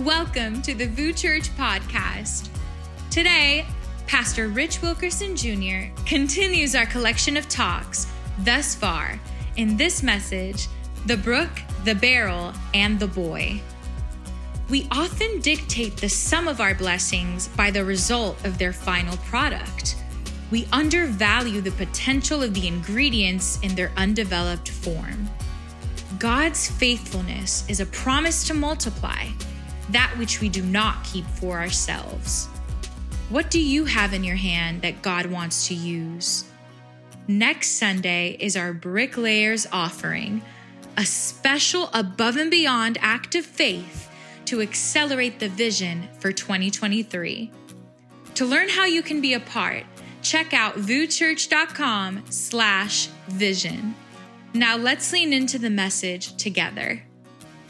Welcome to the VOUS Church podcast. Today, Pastor Rich Wilkerson Jr. continues our collection of talks thus far in this message The Brook, the Barrel, and the Boy. We often dictate the sum of our blessings by the result of their final product. We undervalue the potential of the ingredients in their undeveloped form. God's faithfulness is a promise to multiply that which we do not keep for ourselves. What do you have in your hand that God wants to use? Next Sunday is our Bricklayers offering, a special above and beyond act of faith to accelerate the vision for 2023. To learn how you can be a part, check out vouschurch.com slash vision. Now let's lean into the message together.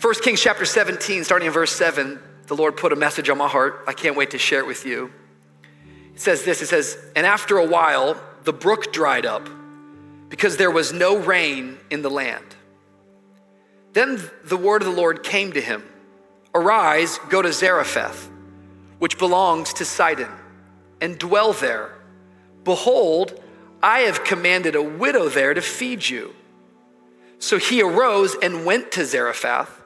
1 Kings chapter 17, starting in verse 7, the Lord put a message on my heart. I can't wait to share it with you. It says this it says, And after a while, the brook dried up because there was no rain in the land. Then the word of the Lord came to him Arise, go to Zarephath, which belongs to Sidon, and dwell there. Behold, I have commanded a widow there to feed you. So he arose and went to Zarephath.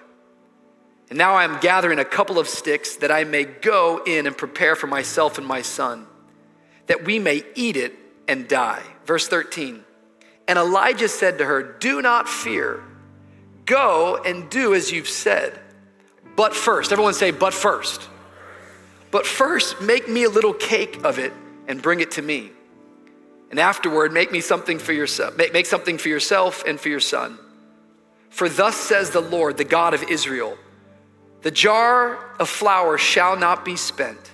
And now I am gathering a couple of sticks that I may go in and prepare for myself and my son, that we may eat it and die. Verse 13. And Elijah said to her, Do not fear. Go and do as you've said. But first, everyone say, but first. But first, make me a little cake of it and bring it to me. And afterward, make me something for yourself, make, make something for yourself and for your son. For thus says the Lord, the God of Israel the jar of flour shall not be spent,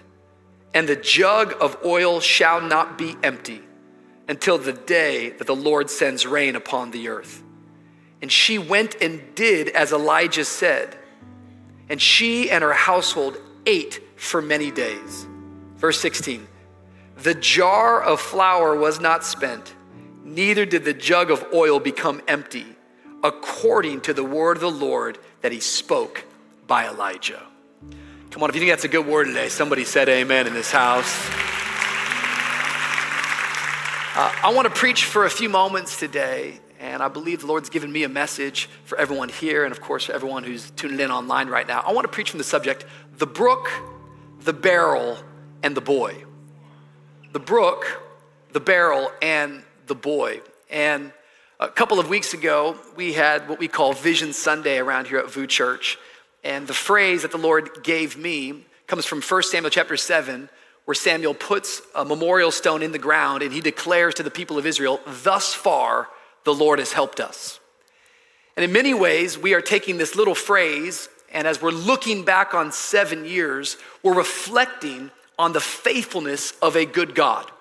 and the jug of oil shall not be empty until the day that the Lord sends rain upon the earth. And she went and did as Elijah said, and she and her household ate for many days. Verse 16 The jar of flour was not spent, neither did the jug of oil become empty, according to the word of the Lord that he spoke by Elijah. Come on, if you think that's a good word today, somebody said amen in this house. Uh, I want to preach for a few moments today, and I believe the Lord's given me a message for everyone here, and of course, for everyone who's tuning in online right now. I want to preach from the subject the brook, the barrel, and the boy. The brook, the barrel, and the boy. And a couple of weeks ago, we had what we call Vision Sunday around here at VOUS Church. And the phrase that the Lord gave me comes from 1 Samuel chapter 7, where Samuel puts a memorial stone in the ground and he declares to the people of Israel, Thus far, the Lord has helped us. And in many ways, we are taking this little phrase, and as we're looking back on seven years, we're reflecting on the faithfulness of a good God.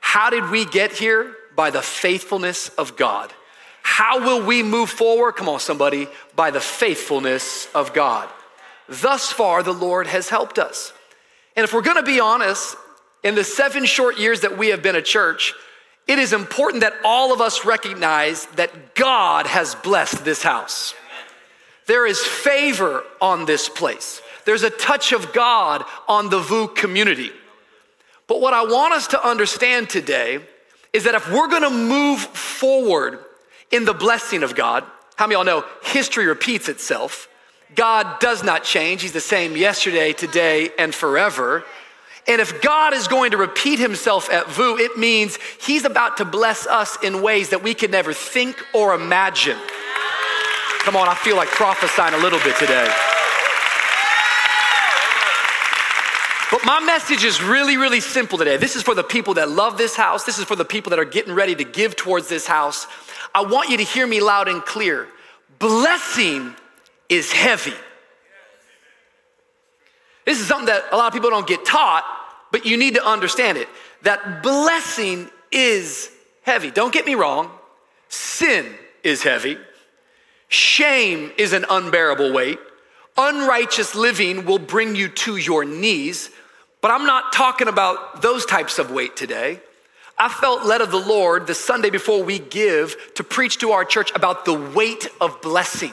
How did we get here? By the faithfulness of God. How will we move forward? Come on, somebody, by the faithfulness of God. Thus far, the Lord has helped us. And if we're gonna be honest, in the seven short years that we have been a church, it is important that all of us recognize that God has blessed this house. There is favor on this place. There's a touch of God on the VOUS community. But what I want us to understand today is that if we're gonna move forward in the blessing of God. How many of y'all know history repeats itself? God does not change. He's the same yesterday, today, and forever. And if God is going to repeat himself at VOUS, it means he's about to bless us in ways that we could never think or imagine. Come on, I feel like prophesying a little bit today. But my message is really, really simple today. This is for the people that love this house. This is for the people that are getting ready to give towards this house. I want you to hear me loud and clear. Blessing is heavy. This is something that a lot of people don't get taught, but you need to understand it that blessing is heavy. Don't get me wrong, sin is heavy, shame is an unbearable weight, unrighteous living will bring you to your knees. But I'm not talking about those types of weight today. I felt led of the Lord the Sunday before we give to preach to our church about the weight of blessing.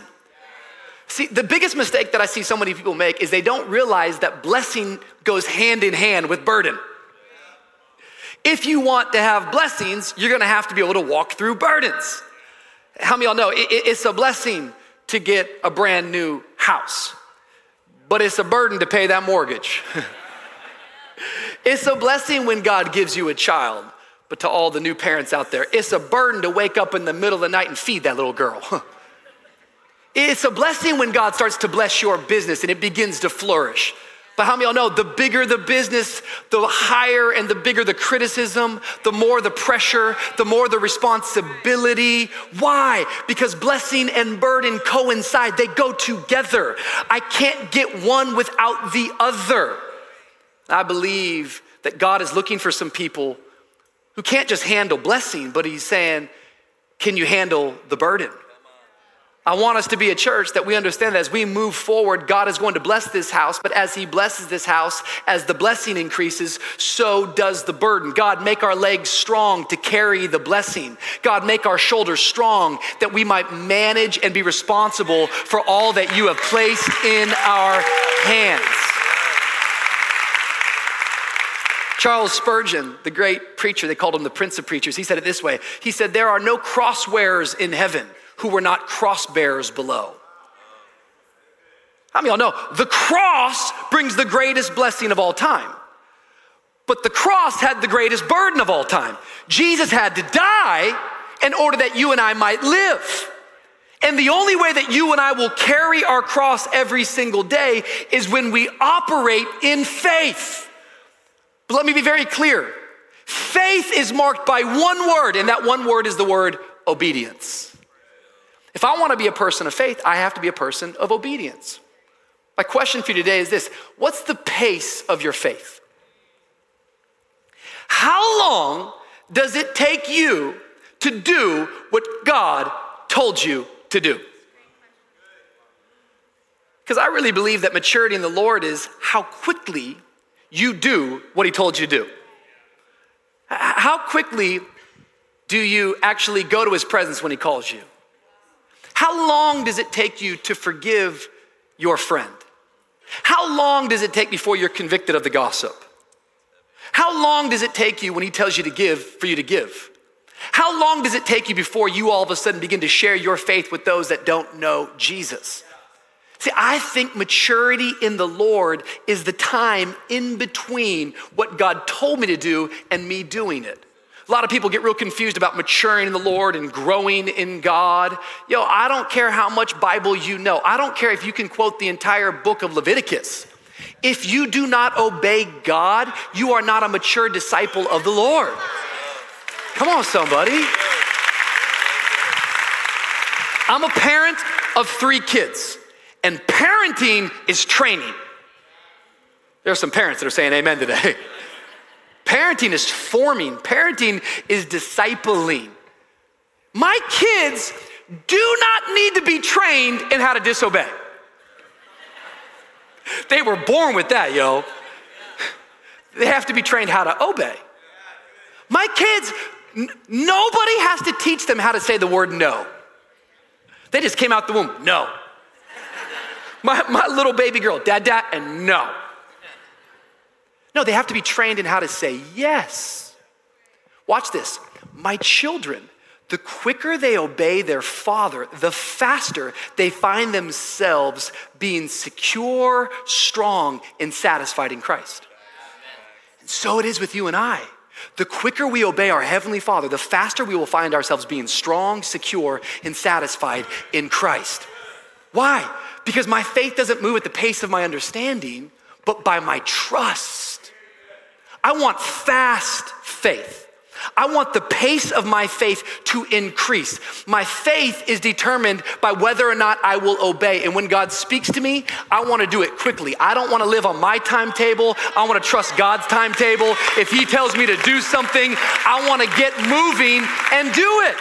See, the biggest mistake that I see so many people make is they don't realize that blessing goes hand in hand with burden. If you want to have blessings, you're gonna have to be able to walk through burdens. How many of y'all know it, it, it's a blessing to get a brand new house, but it's a burden to pay that mortgage. it's a blessing when God gives you a child, but to all the new parents out there, it's a burden to wake up in the middle of the night and feed that little girl. It's a blessing when God starts to bless your business and it begins to flourish. But how many of y'all know the bigger the business, the higher and the bigger the criticism, the more the pressure, the more the responsibility. Why? Because blessing and burden coincide, they go together. I can't get one without the other. I believe that God is looking for some people who can't just handle blessing, but He's saying, Can you handle the burden? I want us to be a church that we understand that as we move forward, God is going to bless this house, but as He blesses this house, as the blessing increases, so does the burden. God, make our legs strong to carry the blessing. God, make our shoulders strong that we might manage and be responsible for all that you have placed in our hands. Charles Spurgeon, the great preacher, they called him the Prince of Preachers, he said it this way He said, There are no crosswearers in heaven who were not cross bearers below. How many of y'all know the cross brings the greatest blessing of all time? But the cross had the greatest burden of all time. Jesus had to die in order that you and I might live. And the only way that you and I will carry our cross every single day is when we operate in faith. But let me be very clear faith is marked by one word, and that one word is the word obedience. If I want to be a person of faith, I have to be a person of obedience. My question for you today is this What's the pace of your faith? How long does it take you to do what God told you to do? Because I really believe that maturity in the Lord is how quickly you do what He told you to do. How quickly do you actually go to His presence when He calls you? How long does it take you to forgive your friend? How long does it take before you're convicted of the gossip? How long does it take you when he tells you to give for you to give? How long does it take you before you all of a sudden begin to share your faith with those that don't know Jesus? See, I think maturity in the Lord is the time in between what God told me to do and me doing it. A lot of people get real confused about maturing in the Lord and growing in God. Yo, I don't care how much Bible you know. I don't care if you can quote the entire book of Leviticus. If you do not obey God, you are not a mature disciple of the Lord. Come on, somebody. I'm a parent of three kids, and parenting is training. There are some parents that are saying amen today. Parenting is forming, parenting is discipling. My kids do not need to be trained in how to disobey. They were born with that, yo. They have to be trained how to obey. My kids, n- nobody has to teach them how to say the word no. They just came out the womb, no. My, my little baby girl, dad, dad, and no. No, they have to be trained in how to say yes. Watch this. My children, the quicker they obey their father, the faster they find themselves being secure, strong, and satisfied in Christ. And so it is with you and I. The quicker we obey our Heavenly Father, the faster we will find ourselves being strong, secure, and satisfied in Christ. Why? Because my faith doesn't move at the pace of my understanding, but by my trust. I want fast faith. I want the pace of my faith to increase. My faith is determined by whether or not I will obey. And when God speaks to me, I want to do it quickly. I don't want to live on my timetable. I want to trust God's timetable. If He tells me to do something, I want to get moving and do it.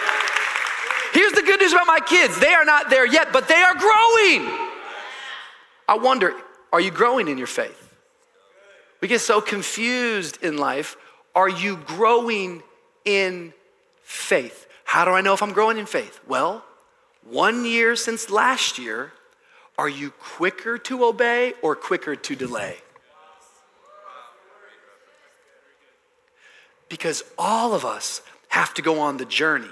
Here's the good news about my kids they are not there yet, but they are growing. I wonder, are you growing in your faith? We get so confused in life. Are you growing in faith? How do I know if I'm growing in faith? Well, one year since last year, are you quicker to obey or quicker to delay? Because all of us have to go on the journey.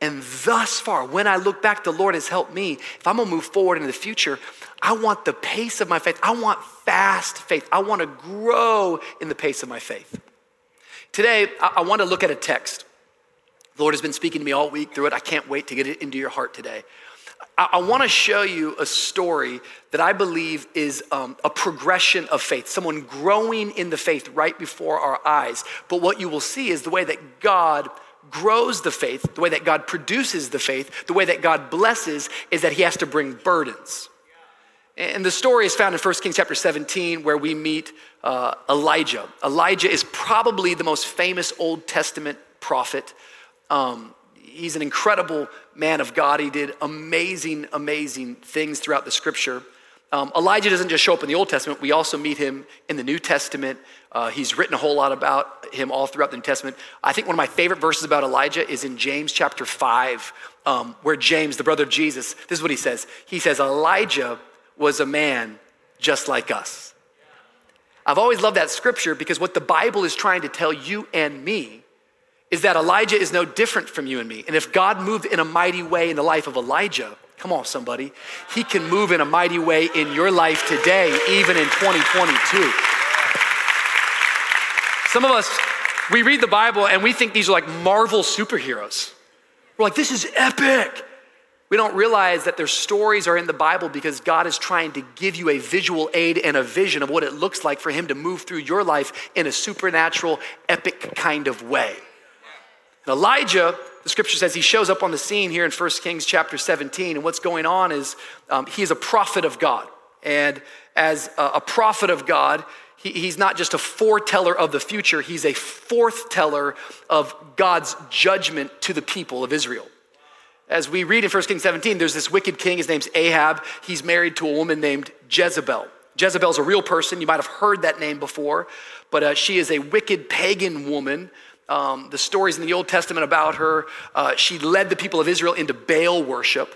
And thus far, when I look back, the Lord has helped me. If I'm gonna move forward in the future, I want the pace of my faith. I want fast faith. I want to grow in the pace of my faith. Today, I, want to look at a text. The Lord has been speaking to me all week through it. I can't wait to get it into your heart today. I, to show you a story that I believe is um, a progression of faith, someone growing in the faith right before our eyes. But what you will see is the way that God grows the faith, the way that God produces the faith, the way that God blesses is that He has to bring burdens. And the story is found in 1 Kings chapter 17, where we meet uh, Elijah. Elijah is probably the most famous Old Testament prophet. Um, he's an incredible man of God. He did amazing, amazing things throughout the scripture. Um, Elijah doesn't just show up in the Old Testament, we also meet him in the New Testament. Uh, he's written a whole lot about him all throughout the New Testament. I think one of my favorite verses about Elijah is in James chapter 5, um, where James, the brother of Jesus, this is what he says. He says, Elijah was a man just like us. I've always loved that scripture because what the Bible is trying to tell you and me is that Elijah is no different from you and me. And if God moved in a mighty way in the life of Elijah, come on, somebody, he can move in a mighty way in your life today, even in 2022. Some of us, we read the Bible and we think these are like Marvel superheroes. We're like, this is epic. We don't realize that their stories are in the Bible because God is trying to give you a visual aid and a vision of what it looks like for Him to move through your life in a supernatural, epic kind of way. And Elijah, the scripture says he shows up on the scene here in 1 Kings chapter 17. And what's going on is um, he is a prophet of God. And as a, prophet of God, he, he's not just a foreteller of the future, he's a forthteller of God's judgment to the people of Israel. As we read in 1 Kings 17, there's this wicked king. His name's Ahab. He's married to a woman named Jezebel. Jezebel's a real person. You might have heard that name before, but uh, she is a wicked pagan woman. Um, the stories in the Old Testament about her, uh, she led the people of Israel into Baal worship.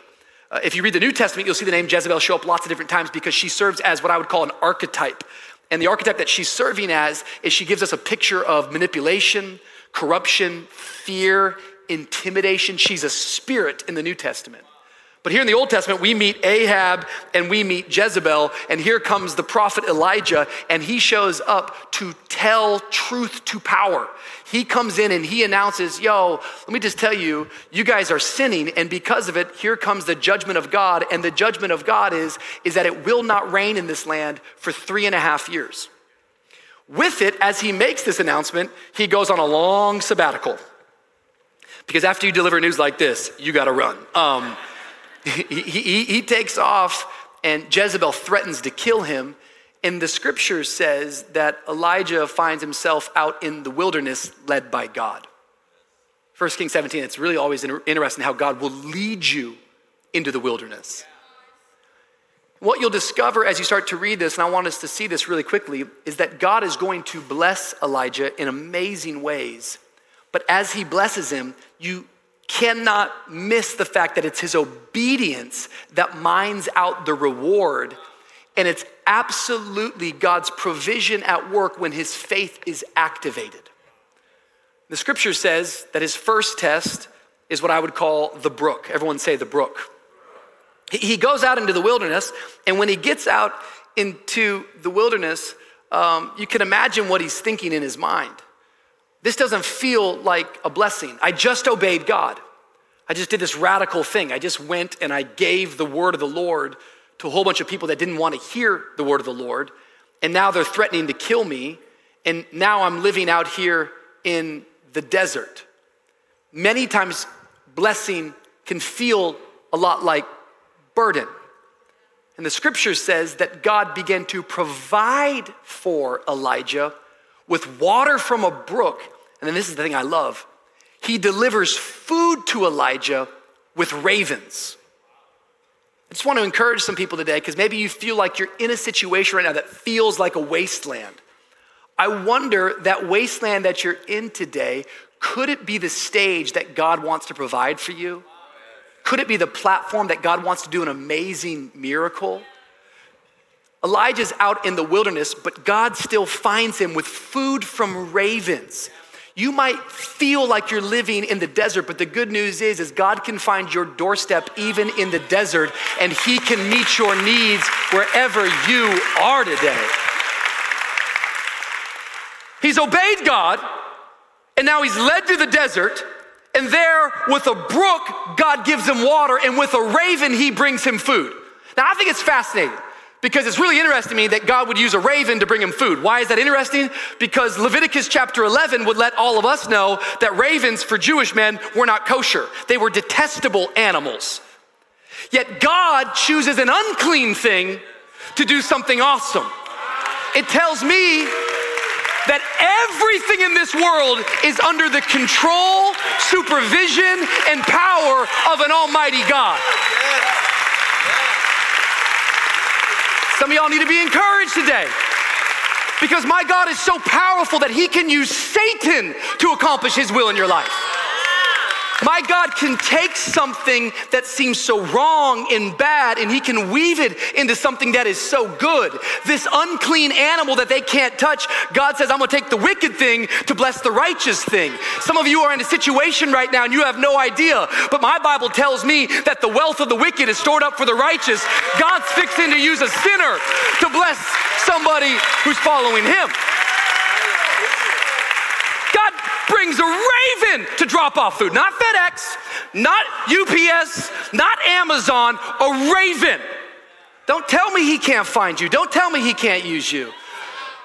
Uh, if you read the New Testament, you'll see the name Jezebel show up lots of different times because she serves as what I would call an archetype. And the archetype that she's serving as is she gives us a picture of manipulation, corruption, fear, intimidation. She's a spirit in the New Testament. But here in the Old Testament, we meet Ahab and we meet Jezebel, and here comes the prophet Elijah, and he shows up to tell truth to power. He comes in and he announces, Yo, let me just tell you, you guys are sinning, and because of it, here comes the judgment of God. And the judgment of God is, is that it will not rain in this land for three and a half years. With it, as he makes this announcement, he goes on a long sabbatical. Because after you deliver news like this, you got to run. Um, he, he, he takes off, and Jezebel threatens to kill him. And the scripture says that Elijah finds himself out in the wilderness led by God. 1 Kings 17, it's really always interesting how God will lead you into the wilderness. What you'll discover as you start to read this, and I want us to see this really quickly, is that God is going to bless Elijah in amazing ways but as he blesses him, you cannot miss the fact that it's his obedience that mines out the reward. And it's absolutely God's provision at work when his faith is activated. The scripture says that his first test is what I would call the brook. Everyone say the brook. He goes out into the wilderness, and when he gets out into the wilderness, um, you can imagine what he's thinking in his mind. This doesn't feel like a blessing. I just obeyed God. I just did this radical thing. I just went and I gave the word of the Lord to a whole bunch of people that didn't want to hear the word of the Lord. And now they're threatening to kill me. And now I'm living out here in the desert. Many times, blessing can feel a lot like burden. And the scripture says that God began to provide for Elijah with water from a brook. And then this is the thing I love he delivers food to Elijah with ravens. I just want to encourage some people today because maybe you feel like you're in a situation right now that feels like a wasteland. I wonder that wasteland that you're in today, could it be the stage that God wants to provide for you? Could it be the platform that God wants to do an amazing miracle? Elijah's out in the wilderness, but God still finds him with food from ravens. You might feel like you're living in the desert, but the good news is, is God can find your doorstep even in the desert, and He can meet your needs wherever you are today. He's obeyed God, and now he's led to the desert, and there with a brook, God gives him water, and with a raven, he brings him food. Now, I think it's fascinating because it's really interesting to me that God would use a raven to bring him food. Why is that interesting? Because Leviticus chapter 11 would let all of us know that ravens for Jewish men were not kosher, they were detestable animals. Yet God chooses an unclean thing to do something awesome. It tells me that everything in this world is under the control, supervision, and power of an almighty God. Some of y'all need to be encouraged today. Because my God is so powerful that he can use Satan to accomplish his will in your life. My God can take something that seems so wrong and bad and He can weave it into something that is so good. This unclean animal that they can't touch, God says, I'm gonna take the wicked thing to bless the righteous thing. Some of you are in a situation right now and you have no idea, but my Bible tells me that the wealth of the wicked is stored up for the righteous. God's fixing to use a sinner to bless somebody who's following Him brings a raven to drop off food. Not FedEx, not UPS, not Amazon, a raven. Don't tell me he can't find you. Don't tell me he can't use you.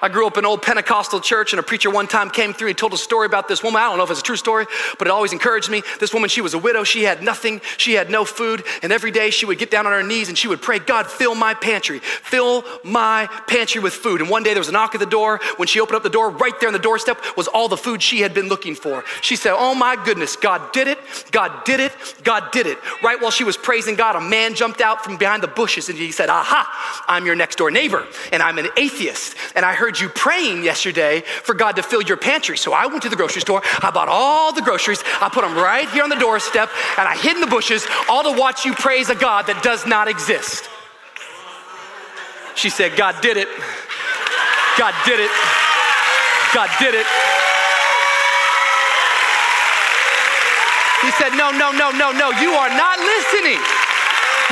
I grew up in an old Pentecostal church, and a preacher one time came through. He told a story about this woman. I don't know if it's a true story, but it always encouraged me. This woman, she was a widow. She had nothing. She had no food. And every day she would get down on her knees and she would pray, God, fill my pantry. Fill my pantry with food. And one day there was a knock at the door. When she opened up the door, right there on the doorstep was all the food she had been looking for. She said, Oh my goodness, God did it. God did it. God did it. Right while she was praising God, a man jumped out from behind the bushes and he said, Aha, I'm your next door neighbor and I'm an atheist. And I heard heard you praying yesterday for God to fill your pantry. So I went to the grocery store, I bought all the groceries, I put them right here on the doorstep, and I hid in the bushes, all to watch you praise a God that does not exist. She said, God did it. God did it. God did it. He said, No, no, no, no, no. You are not listening.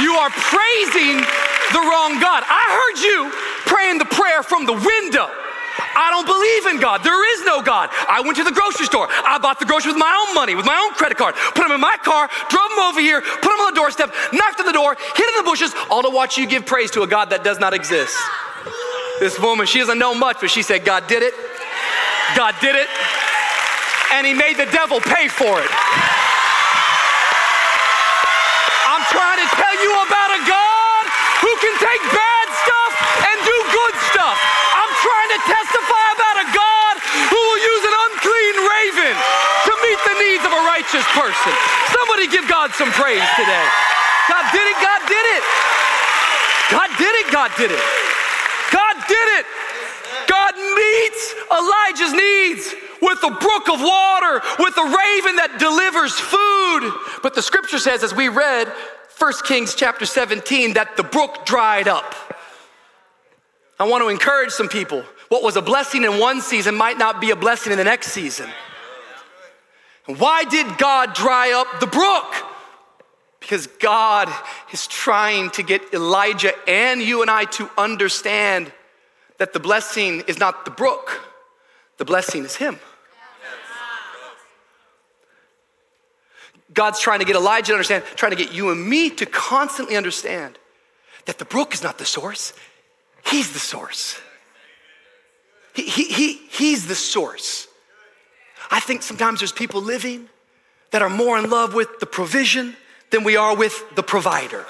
You are praising the wrong God. I heard you praying the prayer from the window. I don't believe in God. There is no God. I went to the grocery store. I bought the groceries with my own money, with my own credit card, put them in my car, drove them over here, put them on the doorstep, knocked on the door, hid in the bushes, all to watch you give praise to a God that does not exist. This woman, she doesn't know much, but she said, God did it. God did it. And he made the devil pay for it. I'm trying to tell you about a God who can take bad stuff and do good stuff. I'm trying to testify about a God who will use an unclean raven to meet the needs of a righteous person. Somebody give God some praise today. God did it, God did it. God did it, God did it. God did it. God meets Elijah's needs with a brook of water, with a raven that delivers food. But the scripture says, as we read, 1 Kings chapter 17 that the brook dried up. I want to encourage some people. What was a blessing in one season might not be a blessing in the next season. Why did God dry up the brook? Because God is trying to get Elijah and you and I to understand that the blessing is not the brook, the blessing is Him. God's trying to get Elijah to understand, trying to get you and me to constantly understand that the brook is not the source, He's the source. He, he, he, he's the source. I think sometimes there's people living that are more in love with the provision than we are with the provider.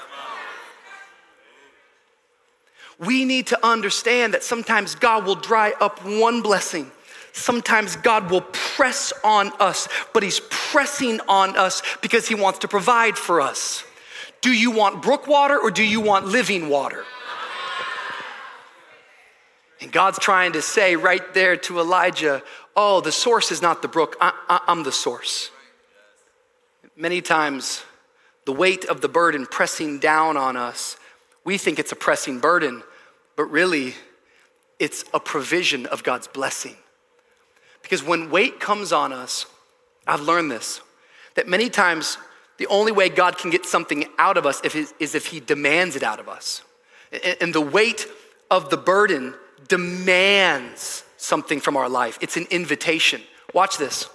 We need to understand that sometimes God will dry up one blessing. Sometimes God will press on us, but He's pressing on us because He wants to provide for us. Do you want brook water or do you want living water? And God's trying to say right there to Elijah, Oh, the source is not the brook, I, am the source. Many times, the weight of the burden pressing down on us, we think it's a pressing burden, but really, it's a provision of God's blessing. Because when weight comes on us, I've learned this, that many times the only way God can get something out of us is if He demands it out of us. And the weight of the burden demands something from our life, it's an invitation. Watch this.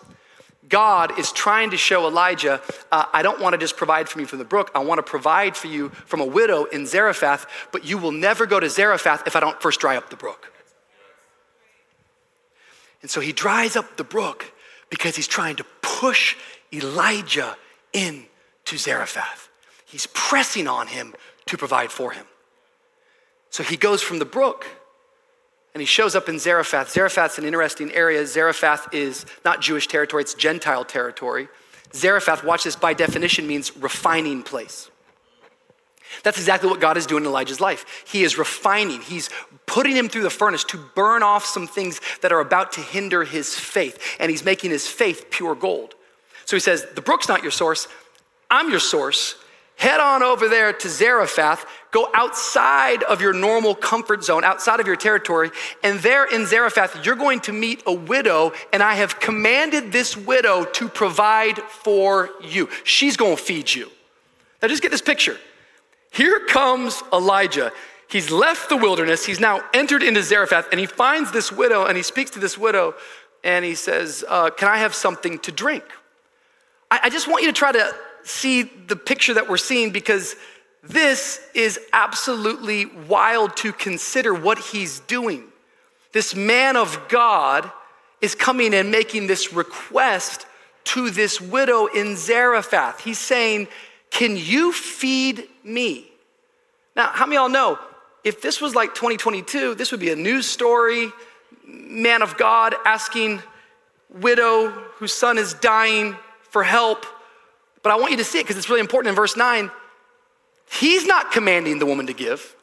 God is trying to show Elijah, uh, I don't want to just provide for you from the brook. I want to provide for you from a widow in Zarephath, but you will never go to Zarephath if I don't first dry up the brook. And so he dries up the brook because he's trying to push Elijah into Zarephath. He's pressing on him to provide for him. So he goes from the brook and he shows up in Zarephath. Zarephath's an interesting area. Zarephath is not Jewish territory, it's Gentile territory. Zarephath, watch this, by definition means refining place. That's exactly what God is doing in Elijah's life. He is refining, He's putting him through the furnace to burn off some things that are about to hinder his faith, and He's making his faith pure gold. So He says, The brook's not your source, I'm your source. Head on over there to Zarephath, go outside of your normal comfort zone, outside of your territory, and there in Zarephath, you're going to meet a widow, and I have commanded this widow to provide for you. She's going to feed you. Now, just get this picture. Here comes Elijah. He's left the wilderness, he's now entered into Zarephath, and he finds this widow, and he speaks to this widow, and he says, uh, Can I have something to drink? I, I just want you to try to see the picture that we're seeing because this is absolutely wild to consider what he's doing. This man of God is coming and making this request to this widow in Zarephath. He's saying, Can you feed me? Now, how many of y'all know if this was like 2022, this would be a news story, man of God asking widow whose son is dying for help. But I want you to see it because it's really important in verse 9. He's not commanding the woman to give,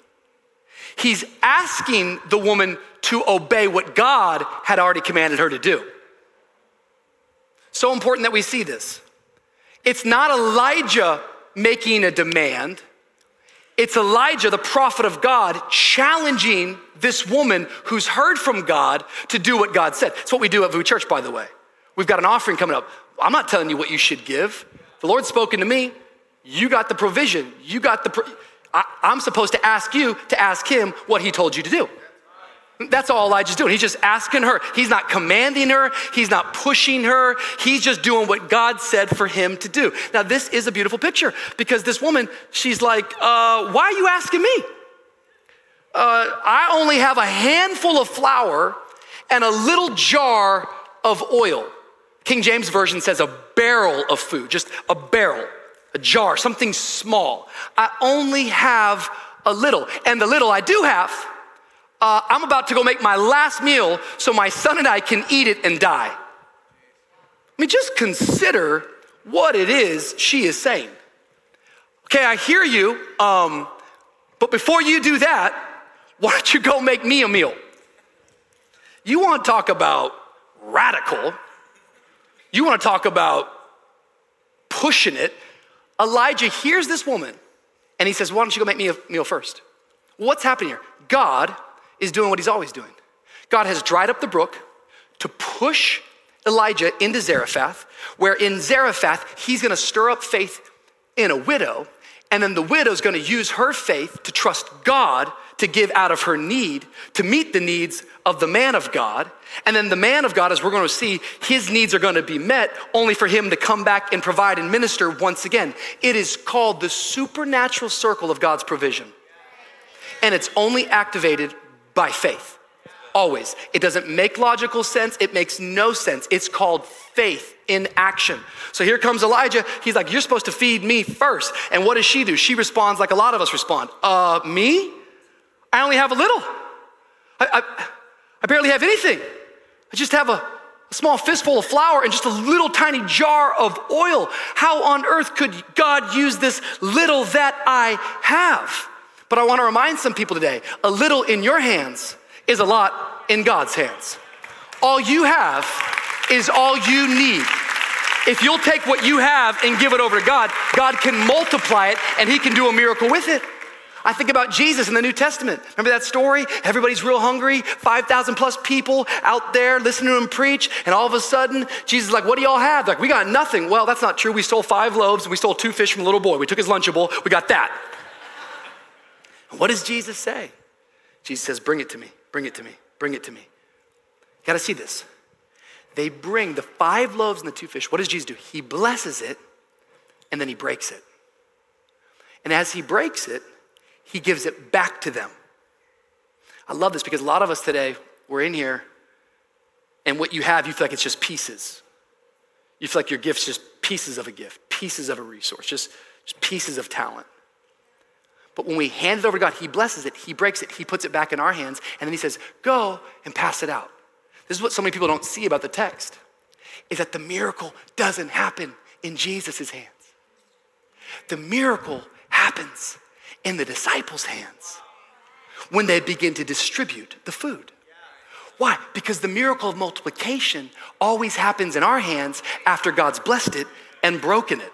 he's asking the woman to obey what God had already commanded her to do. So important that we see this. It's not Elijah making a demand. It's Elijah, the prophet of God, challenging this woman who's heard from God to do what God said. It's what we do at VOUS Church, by the way. We've got an offering coming up. I'm not telling you what you should give. The Lord's spoken to me. You got the provision. You got the. Pro- I, I'm supposed to ask you to ask him what he told you to do. That's all Elijah's doing. He's just asking her. He's not commanding her. He's not pushing her. He's just doing what God said for him to do. Now, this is a beautiful picture because this woman, she's like, uh, Why are you asking me? Uh, I only have a handful of flour and a little jar of oil. King James Version says a barrel of food, just a barrel, a jar, something small. I only have a little. And the little I do have, uh, I'm about to go make my last meal so my son and I can eat it and die. I mean, just consider what it is she is saying. Okay, I hear you, um, but before you do that, why don't you go make me a meal? You want to talk about radical? You want to talk about pushing it? Elijah hears this woman and he says, Why don't you go make me a meal first? What's happening here? God is doing what he's always doing. God has dried up the brook to push Elijah into Zarephath, where in Zarephath, he's gonna stir up faith in a widow, and then the widow's gonna use her faith to trust God to give out of her need to meet the needs of the man of God. And then the man of God, as we're going to see, his needs are going to be met only for him to come back and provide and minister once again. It is called the supernatural circle of God's provision. And it's only activated by faith. Always. It doesn't make logical sense. It makes no sense. It's called faith in action. So here comes Elijah. He's like, You're supposed to feed me first. And what does she do? She responds like a lot of us respond Uh, me? I only have a little. I, I, I barely have anything. I just have a, a small fistful of flour and just a little tiny jar of oil. How on earth could God use this little that I have? But I want to remind some people today a little in your hands is a lot in God's hands. All you have is all you need. If you'll take what you have and give it over to God, God can multiply it and He can do a miracle with it. I think about Jesus in the New Testament. Remember that story? Everybody's real hungry, 5,000 plus people out there listening to him preach, and all of a sudden, Jesus is like, What do y'all have? Like, we got nothing. Well, that's not true. We stole five loaves and we stole two fish from a little boy. We took his Lunchable, we got that. what does Jesus say? Jesus says, Bring it to me, bring it to me, bring it to me. You gotta see this. They bring the five loaves and the two fish. What does Jesus do? He blesses it and then he breaks it. And as he breaks it, he gives it back to them. I love this because a lot of us today, we're in here, and what you have, you feel like it's just pieces. You feel like your gift's just pieces of a gift, pieces of a resource, just, just pieces of talent. But when we hand it over to God, He blesses it, He breaks it, He puts it back in our hands, and then He says, Go and pass it out. This is what so many people don't see about the text is that the miracle doesn't happen in Jesus' hands. The miracle happens in the disciples' hands when they begin to distribute the food. Why? Because the miracle of multiplication always happens in our hands after God's blessed it and broken it.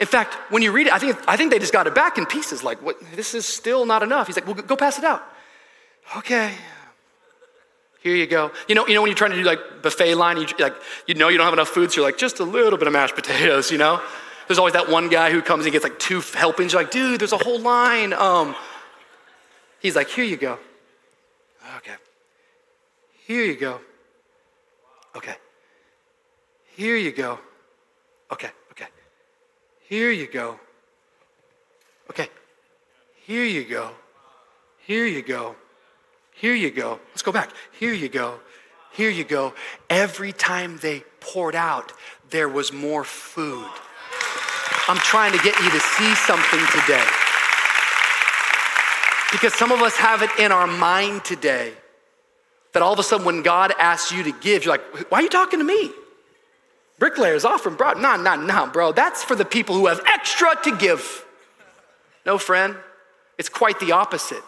In fact, when you read it, I think, I think they just got it back in pieces. Like, what, this is still not enough. He's like, well, go pass it out. Okay, here you go. You know, you know when you're trying to do like buffet line, you like you know you don't have enough food, so you're like just a little bit of mashed potatoes. You know, there's always that one guy who comes and gets like two helpings. You're like, dude, there's a whole line. Um, he's like, here you go. Okay. Here you go. Okay. Here you go. Okay, okay. Here you go. Okay. Here you go. Here you go. Here you go. Let's go back. Here you go. Here you go. Every time they poured out, there was more food. I'm trying to get you to see something today. Because some of us have it in our mind today that all of a sudden when God asks you to give, you're like, why are you talking to me? Bricklayers offering, bro. No, no, no, bro. That's for the people who have extra to give. No, friend. It's quite the opposite.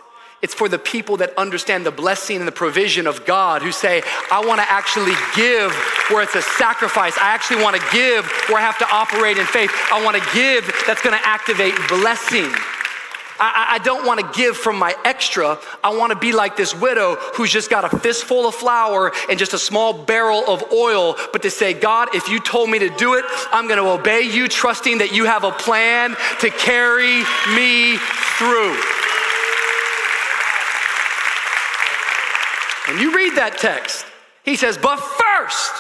It's for the people that understand the blessing and the provision of God who say, I want to actually give where it's a sacrifice. I actually want to give where I have to operate in faith. I want to give that's going to activate blessing. I, I, don't want to give from my extra. I want to be like this widow who's just got a fistful of flour and just a small barrel of oil, but to say, God, if you told me to do it, I'm going to obey you, trusting that you have a plan to carry me through. And you read that text, he says, But first,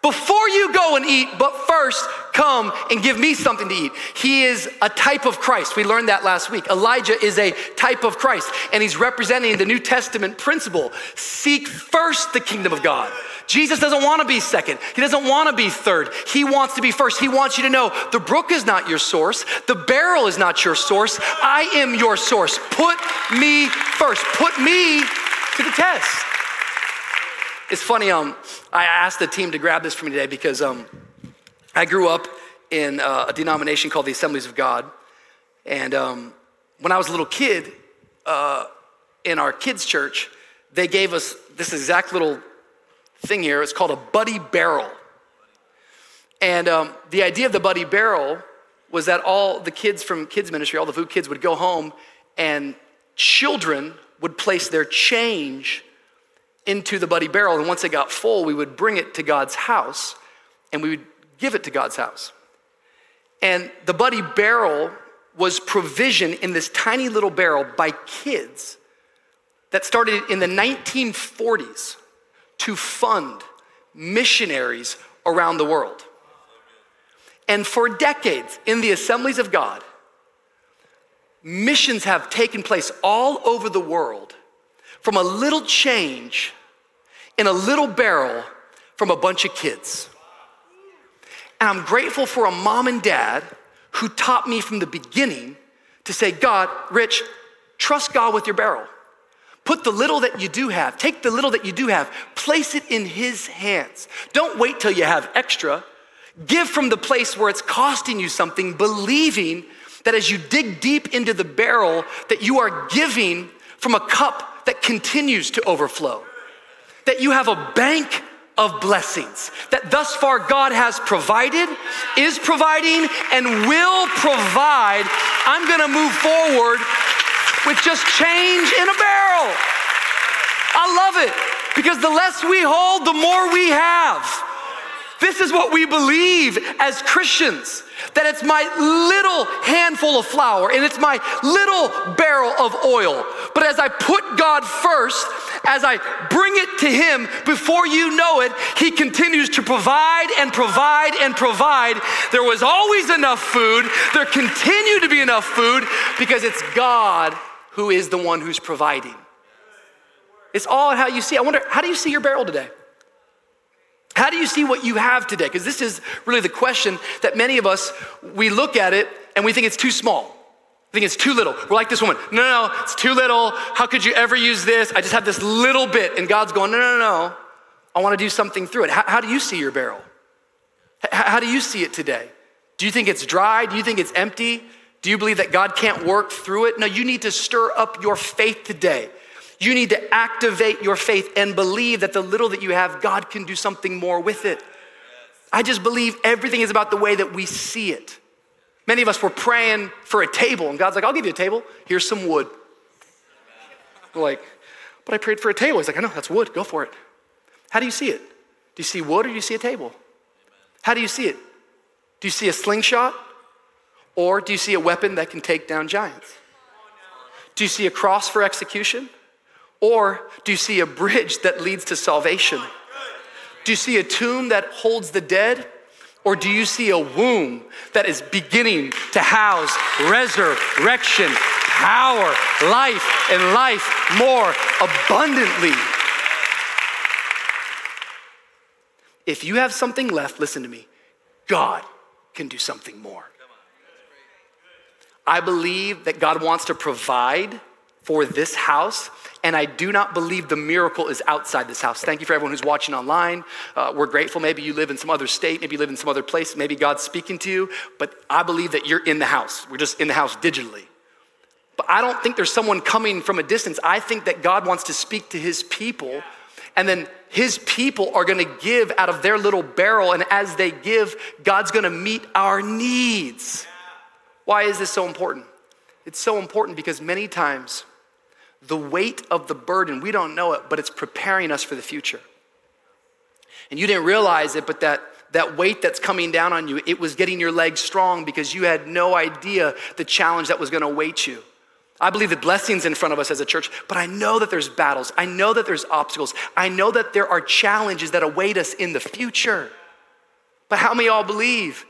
before you go and eat, but first come and give me something to eat. He is a type of Christ. We learned that last week. Elijah is a type of Christ, and he's representing the New Testament principle seek first the kingdom of God. Jesus doesn't want to be second. He doesn't want to be third. He wants to be first. He wants you to know the brook is not your source, the barrel is not your source. I am your source. Put me first. Put me to the test. It's funny, um, I asked the team to grab this for me today because um, I grew up in uh, a denomination called the Assemblies of God. And um, when I was a little kid, uh, in our kids' church, they gave us this exact little thing here. It's called a buddy barrel. And um, the idea of the buddy barrel was that all the kids from kids' ministry, all the food kids, would go home and children would place their change into the buddy barrel. And once it got full, we would bring it to God's house and we would give it to God's house. And the buddy barrel was provision in this tiny little barrel by kids that started in the 1940s to fund missionaries around the world. And for decades in the assemblies of God, missions have taken place all over the world from a little change in a little barrel from a bunch of kids. And I'm grateful for a mom and dad who taught me from the beginning to say, God, Rich, trust God with your barrel. Put the little that you do have, take the little that you do have, place it in His hands. Don't wait till you have extra. Give from the place where it's costing you something, believing that as you dig deep into the barrel, that you are giving from a cup that continues to overflow. That you have a bank of blessings that thus far God has provided, is providing, and will provide. I'm gonna move forward with just change in a barrel. I love it because the less we hold, the more we have. This is what we believe as Christians that it's my little handful of flour and it's my little barrel of oil. But as I put God first, as I bring it to Him, before you know it, He continues to provide and provide and provide. There was always enough food, there continued to be enough food because it's God who is the one who's providing. It's all how you see. I wonder, how do you see your barrel today? How do you see what you have today? Because this is really the question that many of us, we look at it and we think it's too small. I think it's too little. We're like this woman. No, no, no, it's too little. How could you ever use this? I just have this little bit. And God's going, no, no, no. I want to do something through it. How, how do you see your barrel? How, how do you see it today? Do you think it's dry? Do you think it's empty? Do you believe that God can't work through it? No, you need to stir up your faith today. You need to activate your faith and believe that the little that you have, God can do something more with it. I just believe everything is about the way that we see it. Many of us were praying for a table, and God's like, I'll give you a table. Here's some wood. We're like, but I prayed for a table. He's like, I know, that's wood. Go for it. How do you see it? Do you see wood or do you see a table? How do you see it? Do you see a slingshot? Or do you see a weapon that can take down giants? Do you see a cross for execution? Or do you see a bridge that leads to salvation? Do you see a tomb that holds the dead? Or do you see a womb that is beginning to house resurrection, power, life, and life more abundantly? If you have something left, listen to me, God can do something more. I believe that God wants to provide for this house. And I do not believe the miracle is outside this house. Thank you for everyone who's watching online. Uh, we're grateful. Maybe you live in some other state, maybe you live in some other place, maybe God's speaking to you, but I believe that you're in the house. We're just in the house digitally. But I don't think there's someone coming from a distance. I think that God wants to speak to his people, and then his people are gonna give out of their little barrel, and as they give, God's gonna meet our needs. Why is this so important? It's so important because many times the weight of the burden, we don't know it, but it's preparing us for the future. And you didn't realize it, but that, that weight that's coming down on you, it was getting your legs strong because you had no idea the challenge that was gonna await you. I believe the blessings in front of us as a church, but I know that there's battles. I know that there's obstacles. I know that there are challenges that await us in the future. But how many all believe?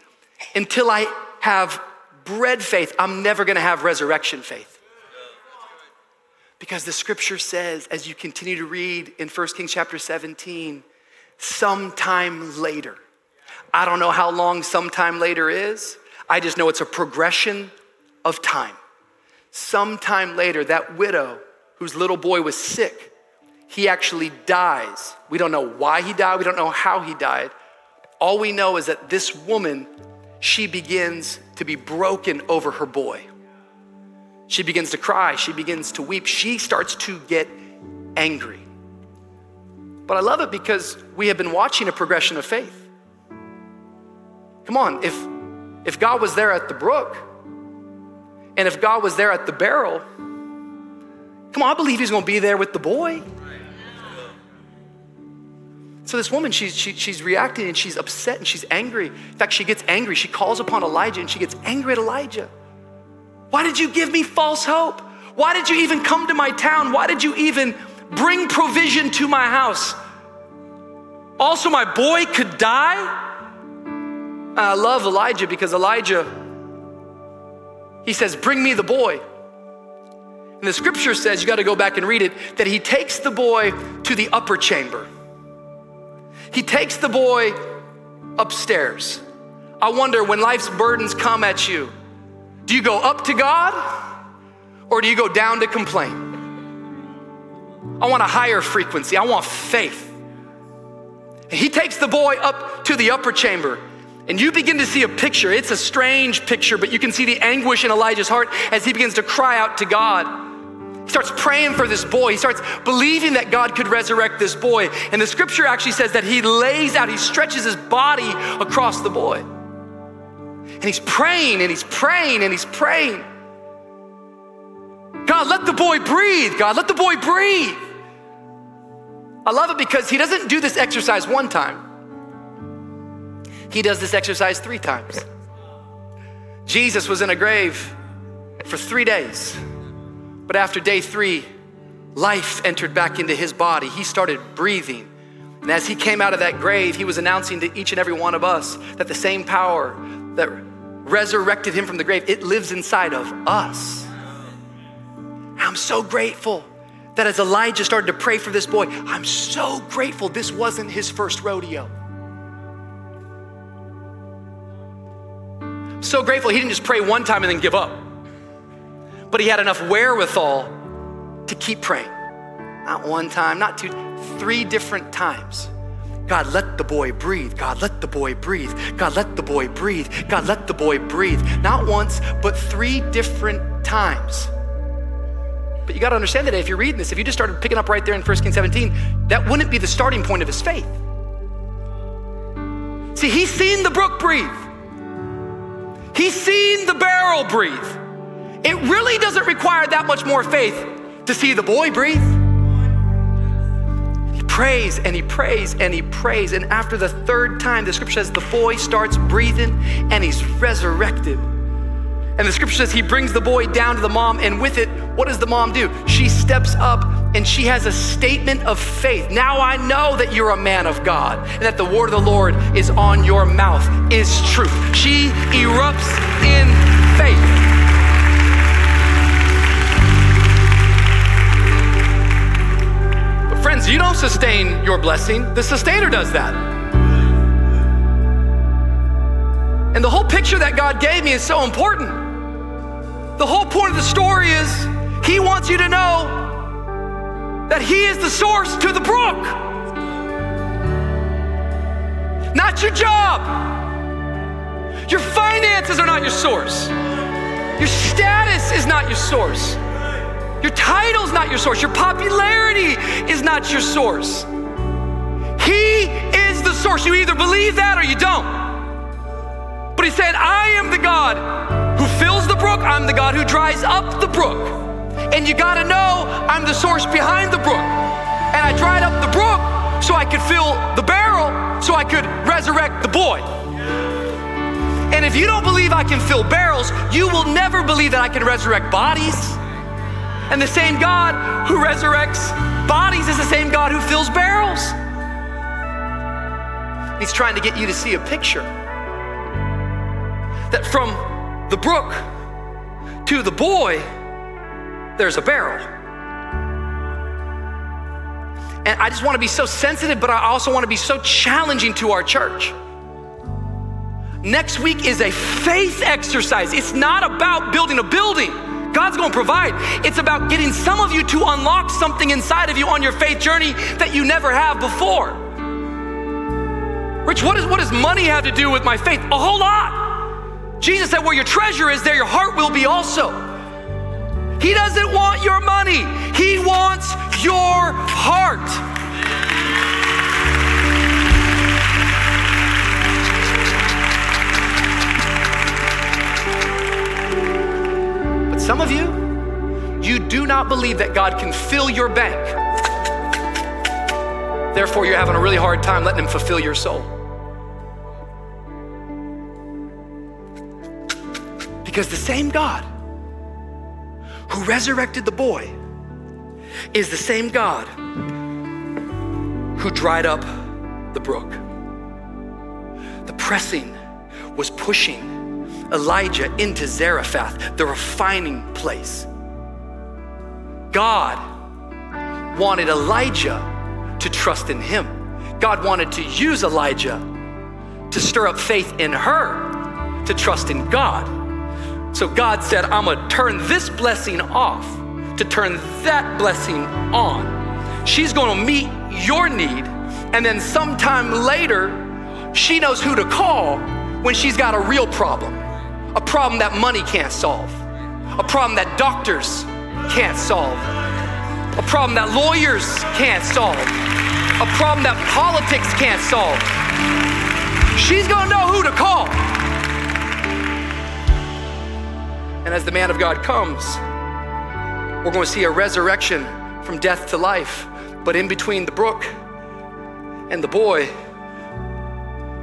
Until I have bread faith, I'm never gonna have resurrection faith. Because the scripture says, as you continue to read in 1 Kings chapter 17, sometime later. I don't know how long sometime later is. I just know it's a progression of time. Sometime later, that widow whose little boy was sick, he actually dies. We don't know why he died, we don't know how he died. All we know is that this woman, she begins to be broken over her boy. She begins to cry. She begins to weep. She starts to get angry. But I love it because we have been watching a progression of faith. Come on, if, if God was there at the brook, and if God was there at the barrel, come on, I believe He's gonna be there with the boy. So this woman, she's, she, she's reacting and she's upset and she's angry. In fact, she gets angry. She calls upon Elijah and she gets angry at Elijah. Why did you give me false hope? Why did you even come to my town? Why did you even bring provision to my house? Also, my boy could die. I love Elijah because Elijah, he says, Bring me the boy. And the scripture says, you got to go back and read it, that he takes the boy to the upper chamber. He takes the boy upstairs. I wonder when life's burdens come at you, do you go up to God or do you go down to complain? I want a higher frequency, I want faith. He takes the boy up to the upper chamber. And you begin to see a picture. It's a strange picture, but you can see the anguish in Elijah's heart as he begins to cry out to God. He starts praying for this boy. He starts believing that God could resurrect this boy. And the scripture actually says that he lays out, he stretches his body across the boy. And he's praying and he's praying and he's praying. God, let the boy breathe. God, let the boy breathe. I love it because he doesn't do this exercise one time, he does this exercise three times. Jesus was in a grave for three days, but after day three, life entered back into his body. He started breathing. And as he came out of that grave, he was announcing to each and every one of us that the same power that resurrected him from the grave, it lives inside of us. I'm so grateful that as Elijah started to pray for this boy, I'm so grateful this wasn't his first rodeo. So grateful he didn't just pray one time and then give up, but he had enough wherewithal to keep praying. Not one time, not two, three different times. God, let the boy breathe. God, let the boy breathe. God, let the boy breathe. God, let the boy breathe. Not once, but three different times. But you got to understand that if you're reading this, if you just started picking up right there in 1 Kings 17, that wouldn't be the starting point of his faith. See, he's seen the brook breathe, he's seen the barrel breathe. It really doesn't require that much more faith to see the boy breathe. Prays and he prays and he prays. And after the third time, the scripture says the boy starts breathing and he's resurrected. And the scripture says he brings the boy down to the mom, and with it, what does the mom do? She steps up and she has a statement of faith. Now I know that you're a man of God and that the word of the Lord is on your mouth, is truth. She erupts in faith. Friends, you don't sustain your blessing, the sustainer does that. And the whole picture that God gave me is so important. The whole point of the story is he wants you to know that he is the source to the brook. Not your job. Your finances are not your source. Your status is not your source. Your title is not your source. Your popularity is not your source. He is the source. You either believe that or you don't. But he said, I am the God who fills the brook, I'm the God who dries up the brook. And you gotta know I'm the source behind the brook. And I dried up the brook so I could fill the barrel, so I could resurrect the boy. And if you don't believe I can fill barrels, you will never believe that I can resurrect bodies. And the same God who resurrects bodies is the same God who fills barrels. He's trying to get you to see a picture that from the brook to the boy, there's a barrel. And I just want to be so sensitive, but I also want to be so challenging to our church. Next week is a faith exercise. It's not about building a building. God's to provide. It's about getting some of you to unlock something inside of you on your faith journey that you never have before. Rich, what, is, what does money have to do with my faith? A whole lot. Jesus said, Where your treasure is, there your heart will be also. He doesn't want your money, He wants your heart. Some of you, you do not believe that God can fill your bank. Therefore, you're having a really hard time letting Him fulfill your soul. Because the same God who resurrected the boy is the same God who dried up the brook. The pressing was pushing Elijah into Zarephath, the refining place. God wanted Elijah to trust in him. God wanted to use Elijah to stir up faith in her to trust in God. So God said, I'm gonna turn this blessing off to turn that blessing on. She's gonna meet your need, and then sometime later, she knows who to call when she's got a real problem, a problem that money can't solve, a problem that doctors can't solve, a problem that lawyers can't solve, a problem that politics can't solve. She's gonna know who to call. And as the man of God comes, we're to see a resurrection from death to life. But in between the brook and the boy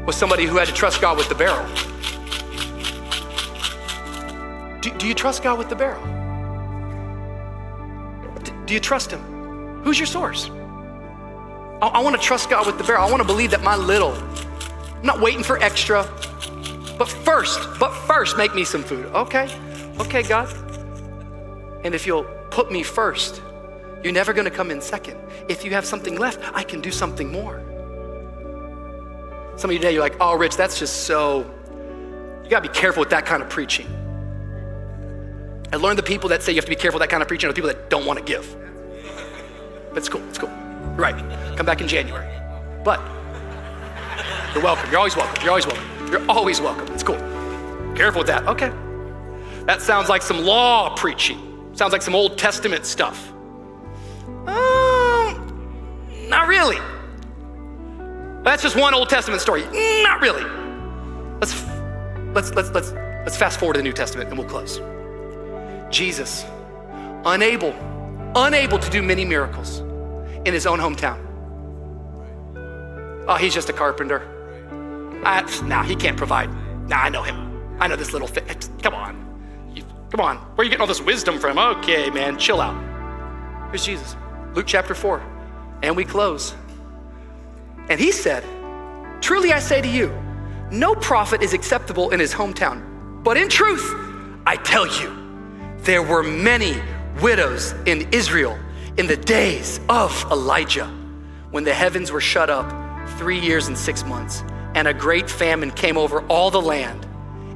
was somebody who had to trust God with the barrel. Do, do you trust God with the barrel? Do, do you trust Him? Who's your source? I, I want to trust God with the barrel. I want to believe that my little, I'm not waiting for extra, but first, but first, make me some food. Okay, okay, God. And if you'll put me first, you're never going to come in second. If you have something left, I can do something more. Some of you today, you're like, oh, Rich, that's just so, you got to be careful with that kind of preaching. I learned the people that say you have to be careful that kind of preaching are the people that don't want to give. But it's cool, it's cool. You're right. Come back in January. But you're welcome. You're always welcome. You're always welcome. You're always welcome. It's cool. Careful with that. Okay. That sounds like some law preaching. Sounds like some Old Testament stuff. Um, not really. That's just one Old Testament story. Not really. Let's let's let's let's let's fast forward to the New Testament and we'll close. Jesus, unable, unable to do many miracles in his own hometown. Oh, he's just a carpenter. I, nah, he can't provide. Nah, I know him. I know this little thing. Come on. You, come on. Where are you getting all this wisdom from? Okay, man, chill out. Here's Jesus. Luke chapter 4. And we close. And he said, Truly I say to you, no prophet is acceptable in his hometown. But in truth, I tell you, there were many widows in Israel in the days of Elijah when the heavens were shut up three years and six months, and a great famine came over all the land.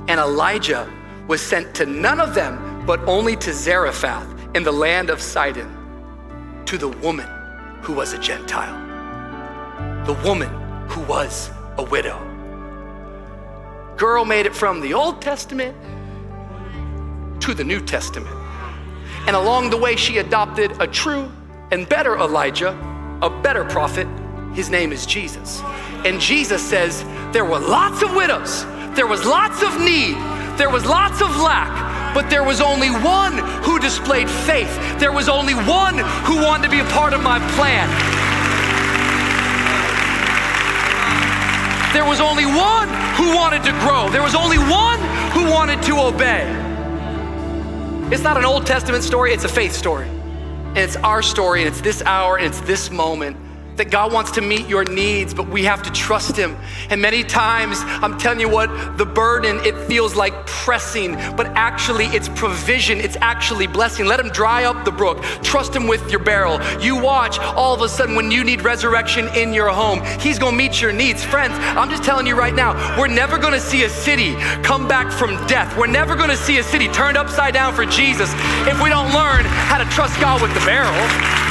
And Elijah was sent to none of them, but only to Zarephath in the land of Sidon, to the woman who was a Gentile the woman who was a widow. Girl made it from the Old Testament to the New Testament. And along the way, she adopted a true and better Elijah, a better prophet. His name is Jesus. And Jesus says there were lots of widows, there was lots of need, there was lots of lack, but there was only one who displayed faith. There was only one who wanted to be a part of my plan. There was only one who wanted to grow. There was only one who wanted to obey. It's not an Old Testament story, it's a faith story. And it's our story, and it's this hour, and it's this moment that God wants to meet your needs, but we have to trust Him. And many times, I'm telling you what, the burden, it feels like pressing, but actually it's provision, it's actually blessing. Let Him dry up the brook. Trust Him with your barrel. You watch all of a sudden when you need resurrection in your home, He's gonna meet your needs. Friends, I'm just telling you right now, we're never gonna see a city come back from death. We're never gonna see a city turned upside down for Jesus if we don't learn how to trust God with the barrel.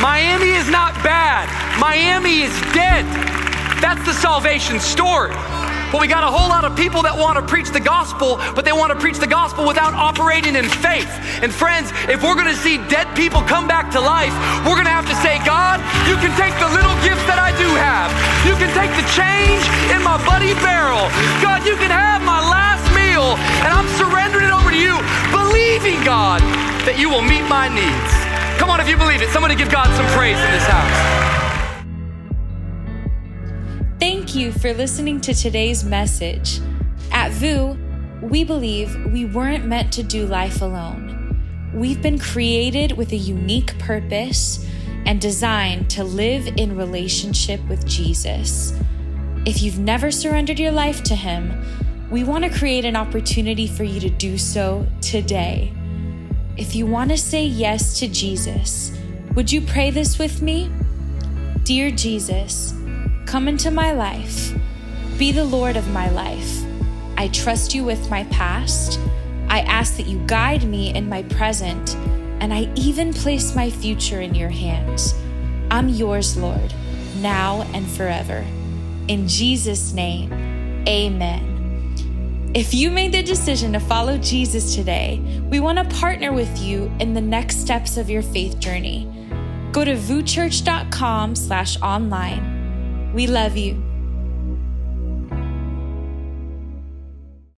Miami is not bad. Miami is dead. That's the salvation story. But we got a whole lot of people that want to preach the gospel, but they want to preach the gospel without operating in faith. And friends, if we're going to see dead people come back to life, we're going to have to say, God, you can take the little gifts that I do have. You can take the change in my buddy barrel. God, you can have my last meal, and I'm surrendering it over to you, believing, God, that you will meet my needs. Come on, if you believe it, somebody give God some praise in this house. Thank you for listening to today's message. At VOUS, we believe we weren't meant to do life alone. We've been created with a unique purpose and designed to live in relationship with Jesus. If you've never surrendered your life to Him, we want to create an opportunity for you to do so today. If you want to say yes to Jesus, would you pray this with me? Dear Jesus, come into my life. Be the Lord of my life. I trust you with my past. I ask that you guide me in my present, and I even place my future in your hands. I'm yours, Lord, now and forever. In Jesus' name, amen. If you made the decision to follow Jesus today, we want to partner with you in the next steps of your faith journey. Go to vouschurch.com slash online. We love you.